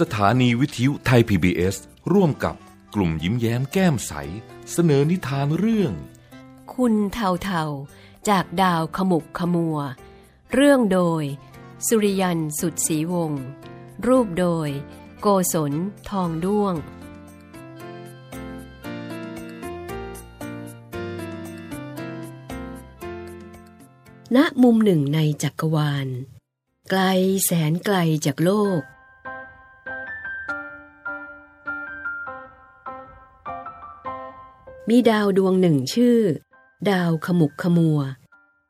สถานีวิทยุไทย PBS ร่วมกับกลุ่มยิ้มแย้มแก้มใส เสนอนิทานเรื่อง คุณเทาเทาจากดาวขมุกขมัว เรื่องโดย สุริยันสุดศรีวงศ์รูปโดย โกศลทองด้วง ณมุมหนึ่งในจักรวาล ไกลแสนไกลจากโลก มีดาวดวงหนึ่งชื่อ ดาวขมุกขมัว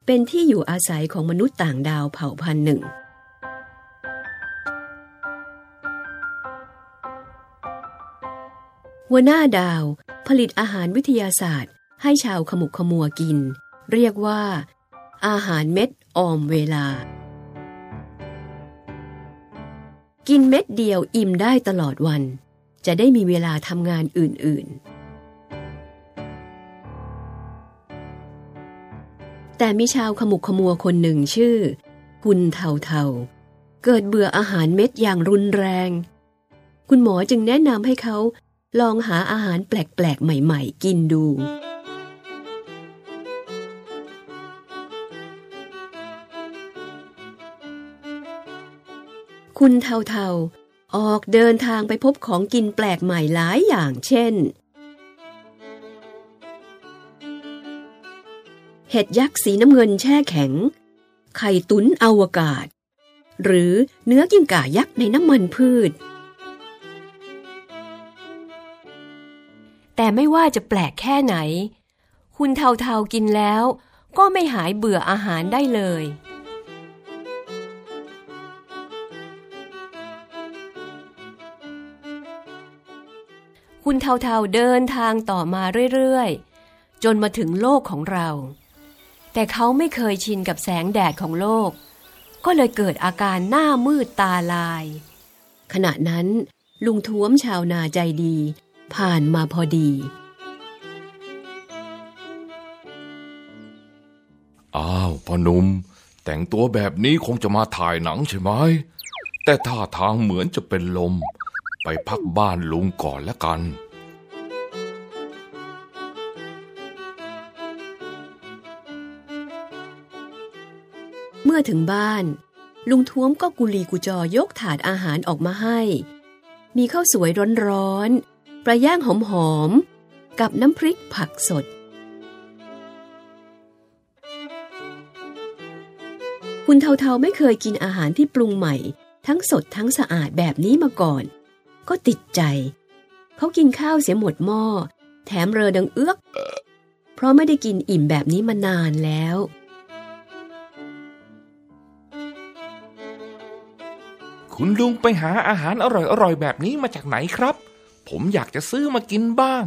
เป็นที่อยู่อาศัยของมนุษย์ต่างดาวเผ่าพันธุ์หนึ่ง หัวหน้าดาวผลิตอาหารวิทยาศาสตร์ ให้ชาวขมุกขมัวกิน เรียกว่า อาหารเม็ดออมเวลา กินเม็ดเดียวอิ่มได้ตลอดวัน จะได้มีเวลาทำงานอื่นๆ แต่มีชาวขมุกขมัวคนหนึ่งชื่อ คุณเทาเทาเกิดเบื่ออาหารเม็ดอย่างรุนแรง คุณหมอจึงแนะนำให้เขาลองหาอาหารแปลกๆ ใหม่ๆ กินดู คุณเทาเทาออกเดินทางไปพบของกินแปลกใหม่หลายอย่างเช่น เห็ดยักษ์สีน้ำเงินแช่แข็ง ไข่ตุ๋นอวกาศ หรือเนื้อกิ้งก่ายักษ์ในน้ำมันพืช แต่ไม่ว่าจะแปลกแค่ไหน คุณเทาๆกินแล้วก็ไม่หายเบื่ออาหารได้เลย คุณเทาๆเดินทางต่อมาเรื่อย ๆ จนมาถึงโลกของเรา แต่เขาไม่เคยชินกับแสงแดดของโลก ก็เลยเกิดอาการหน้ามืดตาลาย ขณะนั้น ลุงท้วมชาวนาใจดี ผ่านมาพอดี อ้าวพ่อหนุ่มแต่งตัวแบบนี้คงจะมาถ่ายหนังใช่ไหม แต่ท่าทางเหมือนจะเป็นลม ไปพักบ้านลุงก่อนแล้วกัน เมื่อถึงบ้าน ลุงท้วมก็กุลีกุจอยกถาดอาหารออกมาให้ มีข้าวสวยร้อนๆปลาย่างหอมๆกับน้ำพริกผักสด คุณเทาๆไม่เคยกินอาหารที่ปรุงใหม่ ทั้งสดทั้งสะอาดแบบนี้มาก่อน ก็ติดใจ เขากินข้าวเสียหมดหม้อ แถมเรอดังเอื้อก เพราะไม่ได้กินอิ่มแบบนี้มานานแล้ว คุณลุงไปหาอาหารอร่อยๆแบบนี้มาจากไหนครับ ผมอยากจะซื้อมากินบ้าง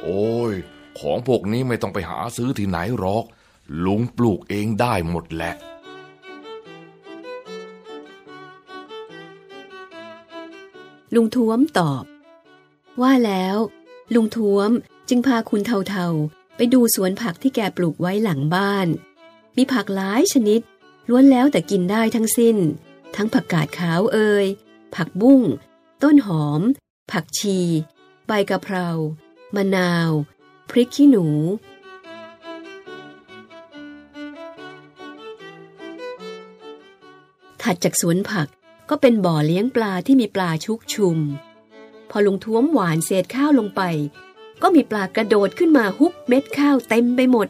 โอ้ย ของพวกนี้ไม่ต้องไปหาซื้อที่ไหนหรอก ลุงปลูกเองได้หมดแหละลุงท้วมตอบ ว่าแล้ว ลุงท้วมจึงพาคุณเทาๆ ไปดูสวนผักที่แกปลูกไว้หลังบ้าน มีผักหลายชนิด ล้วนแล้วแต่กินได้ทั้งสิ้น ทั้งผักกาดขาวเอ่ยผักบุ้ง ต้นหอม ผักชี ใบกะเพรามะนาว พริกขี้หนู ถัดจากสวนผักก็เป็นบ่อเลี้ยงปลาที่มีปลาชุกชุม พอลุงท้วมหวานเศษข้าวลงไป ก็มีปลากระโดดขึ้นมาฮุบเม็ดข้าวเต็มไปหมด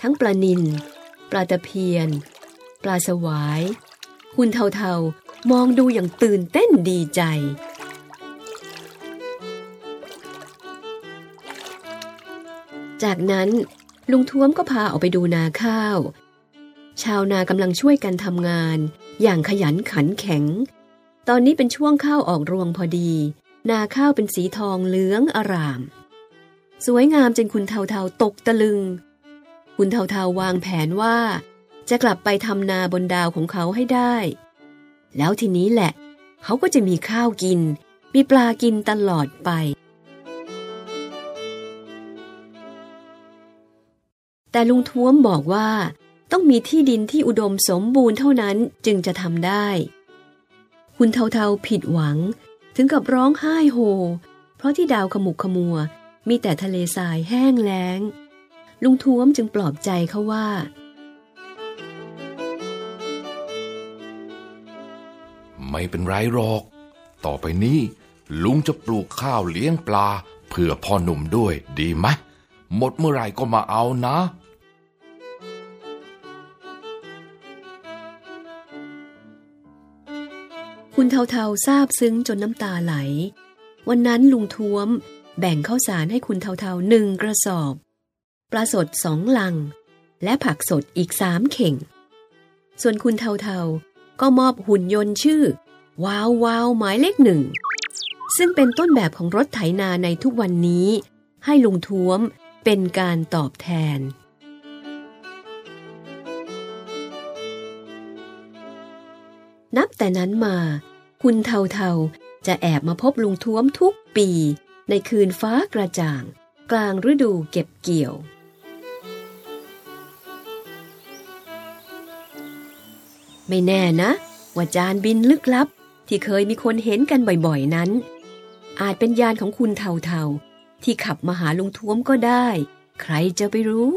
ทั้งปลานิลปลาตะเพียน ปลาสวาย คุณเทาๆ มองดูอย่างตื่นเต้นดีใจ จากนั้นลุงท้วมก็พาออกไปดูนาข้าว ชาวนากำลังช่วยกันทำงาน อย่างขยันขันแข็ง ตอนนี้เป็นช่วงข้าวออกรวงพอดี นาข้าวเป็นสีทองเหลืองอาราม สวยงามจนคุณเทาๆตกตะลึง คุณเทาๆวางแผนว่า จะกลับไปทำนาบนดาวของเขาให้ได้ แล้วทีนี้แหละ เขาก็จะมีข้าวกิน มีปลากินตลอดไป แต่ลุงท้วมบอกว่า ต้องมีที่ดินที่อุดมสมบูรณ์เท่านั้นจึงจะทำได้ คุณเทาๆผิดหวัง ถึงกับร้องไห้โฮ เพราะที่ดาวขมุกขมัว มีแต่ทะเลทรายแห้งแล้ง ลุงท้วมจึงปลอบใจเขาว่า ไม่เป็นไรหรอก ต่อไปนี้ ลุงจะปลูกข้าวเลี้ยงปลา เพื่อพ่อหนุ่มด้วยดีไหมหมดเมื่อไหร่ก็มาเอานะ คุณเทาๆทราบซึ้งจนน้ำตาไหล วันนั้นลุงท้วม แบ่งข้าวสารให้คุณเทาๆหนึ่งกระสอบ ปลาสดสองลัง และผักสดอีกสามเข่ง ส่วนคุณเทาๆก็มอบหุ่นยนต์ชื่อ ว้าววาวหมายเลขหนึ่ง ซึ่งเป็นต้นแบบของรถไถนาในทุกวันนี้ ให้ลุงท้วมเป็นการตอบแทน นับแต่นั้นมา คุณเทาๆจะแอบมาพบลุงท้วมทุกปี ในคืนฟ้ากระจ่าง กลางฤดูเก็บเกี่ยว ไม่แน่นะ ว่าจานบินลึกลับ ที่เคยมีคนเห็นกันบ่อยๆนั้น อาจเป็นยานของคุณเทาๆที่ขับมาหาลุงท้วมก็ได้ ใครจะไปรู้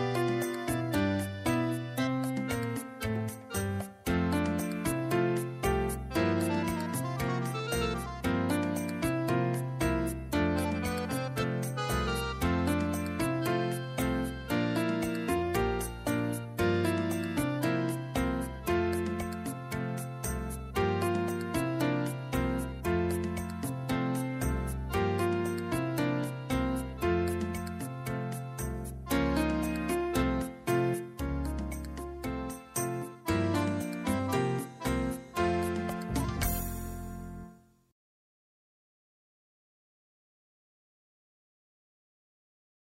พ